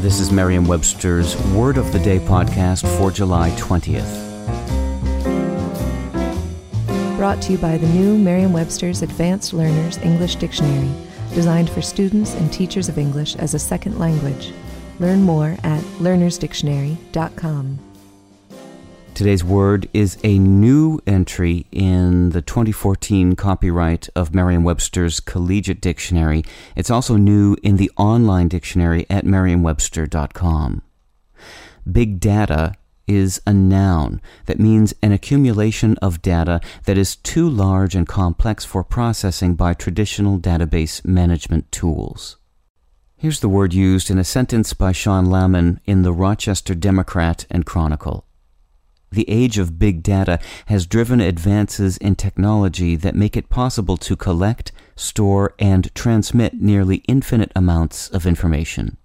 This is Merriam Webster's Word of the Day podcast for July 20th. Brought to you by the new Merriam Webster's Advanced Learners English Dictionary, designed for students and teachers of English as a second language. Learn more at learnersdictionary.com. Today's word is a new entry in the 2014 copyright of Merriam Webster's Collegiate Dictionary. It's also new in the online dictionary at merriam-webster.com. Big data is a noun that means an accumulation of data that is too large and complex for processing by traditional database management tools. Here's the word used in a sentence by Sean Lahman in the Rochester Democrat and Chronicle. The age of big data has driven advances in technology that make it possible to collect, store, and transmit nearly infinite amounts of information.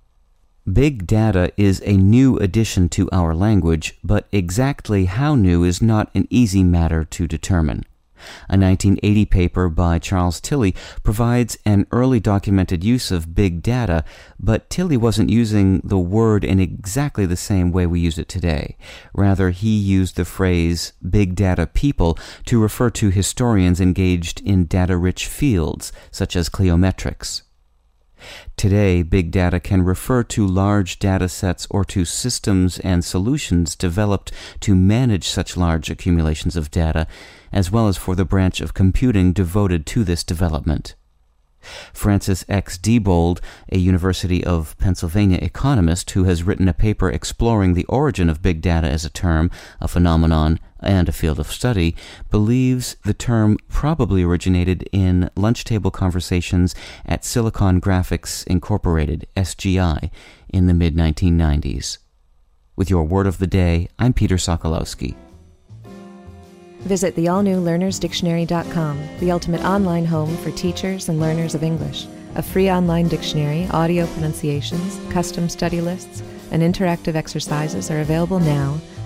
Big data is a new addition to our language, but exactly how new is not an easy matter to determine. A 1980 paper by Charles Tilly provides an early documented use of big data, but Tilly wasn't using the word in exactly the same way we use it today. Rather, he used the phrase big data people to refer to historians engaged in data rich fields, such as cliometrics. Today, big data can refer to large data sets or to systems and solutions developed to manage such large accumulations of data, as well as for the branch of computing devoted to this development. Francis X. Diebold, a University of Pennsylvania economist who has written a paper exploring the origin of big data as a term, a phenomenon, and a field of study, believes the term probably originated in lunch table conversations at Silicon Graphics Incorporated, SGI, in the mid 1990s. With your word of the day, I'm Peter Sokolowski. Visit the all new learnersdictionary.com, the ultimate online home for teachers and learners of English. A free online dictionary, audio pronunciations, custom study lists, and interactive exercises are available now